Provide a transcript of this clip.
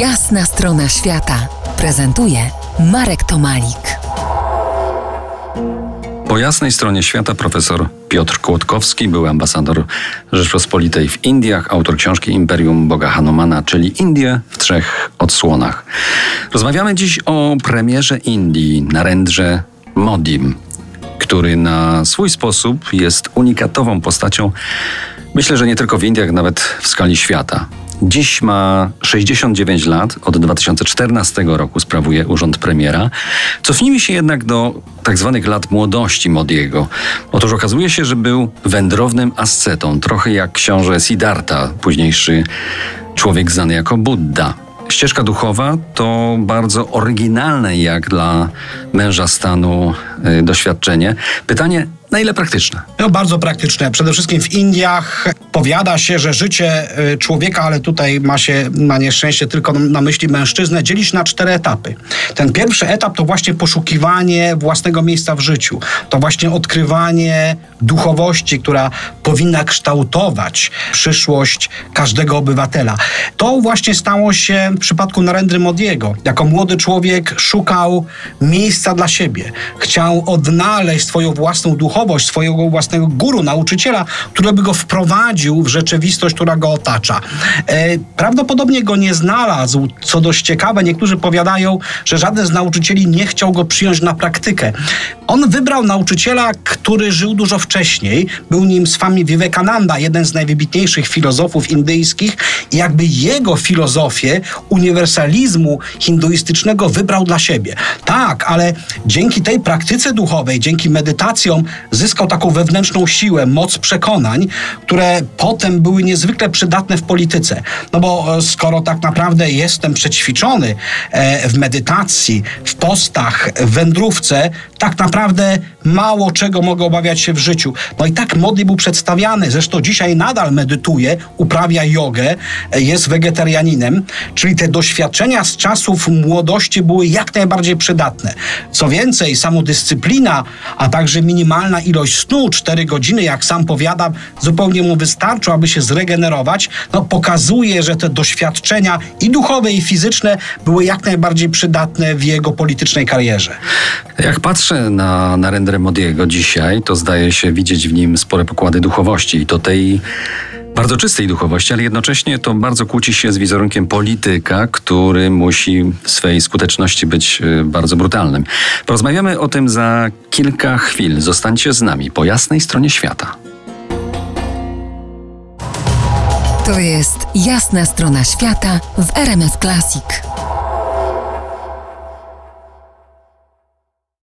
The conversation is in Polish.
Jasna strona świata prezentuje Marek Tomalik. Po jasnej stronie świata profesor Piotr Kłodkowski był ambasador Rzeczpospolitej w Indiach, autor książki Imperium Boga Hanumana, czyli Indie w trzech odsłonach. Rozmawiamy dziś o premierze Indii, Narendrze Modim, który na swój sposób jest unikatową postacią, myślę, że nie tylko w Indiach, nawet w skali świata. Dziś ma 69 lat, od 2014 roku sprawuje urząd premiera. Cofnijmy się jednak do tak zwanych lat młodości Modiego. Otóż okazuje się, że był wędrownym ascetą, trochę jak książę Siddhartha, późniejszy człowiek znany jako Buddha. Ścieżka duchowa to bardzo oryginalne jak dla męża stanu y, doświadczenie. Pytanie, na ile praktyczne? No, bardzo praktyczne. Przede wszystkim w Indiach powiada się, że życie y, człowieka, ale tutaj ma się na nieszczęście tylko na myśli mężczyznę, dzielić na cztery etapy. Ten pierwszy etap to właśnie poszukiwanie własnego miejsca w życiu. To właśnie odkrywanie duchowości, która powinna kształtować przyszłość każdego obywatela. To właśnie stało się w przypadku Narendry Modiego. Jako młody człowiek szukał miejsca dla siebie. Chciał odnaleźć swoją własną duchowość, swojego własnego guru, nauczyciela, który by go wprowadził w rzeczywistość, która go otacza. E, prawdopodobnie go nie znalazł, co dość ciekawe. Niektórzy powiadają, że żaden z nauczycieli nie chciał go przyjąć na praktykę. On wybrał nauczyciela, który żył dużo wcześniej. Był nim Swami Vivekananda, jeden z najwybitniejszych filozofów indyjskich i jakby jego filozofię uniwersalizmu hinduistycznego wybrał dla siebie. Tak, ale dzięki tej praktyce duchowej, dzięki medytacjom zyskał taką wewnętrzną siłę, moc przekonań, które potem były niezwykle przydatne w polityce. No bo e, skoro tak naprawdę jestem przećwiczony e, w medytacji, w postach, w wędrówce, tak naprawdę mało czego mogę obawiać się w życiu. No i tak Modi był przedstawiany. Zresztą dzisiaj nadal medytuje, uprawia jogę, e, jest wegetarianinem, czyli te doświadczenia z czasów młodości były jak najbardziej przydatne. Co więcej, samodyscyplina, a także minimalna ilość snu, 4 godziny, jak sam powiadam, zupełnie mu wystarczy, aby się zregenerować, no pokazuje, że te doświadczenia i duchowe, i fizyczne były jak najbardziej przydatne w jego politycznej karierze. Jak patrzę na, na Modiego dzisiaj, to zdaje się widzieć w nim spore pokłady duchowości i to tej bardzo czystej duchowości, ale jednocześnie to bardzo kłóci się z wizerunkiem polityka, który musi w swej skuteczności być y, bardzo brutalnym. Porozmawiamy o tym za kilka chwil. Zostańcie z nami po jasnej stronie świata. To jest jasna strona świata w RMS Classic.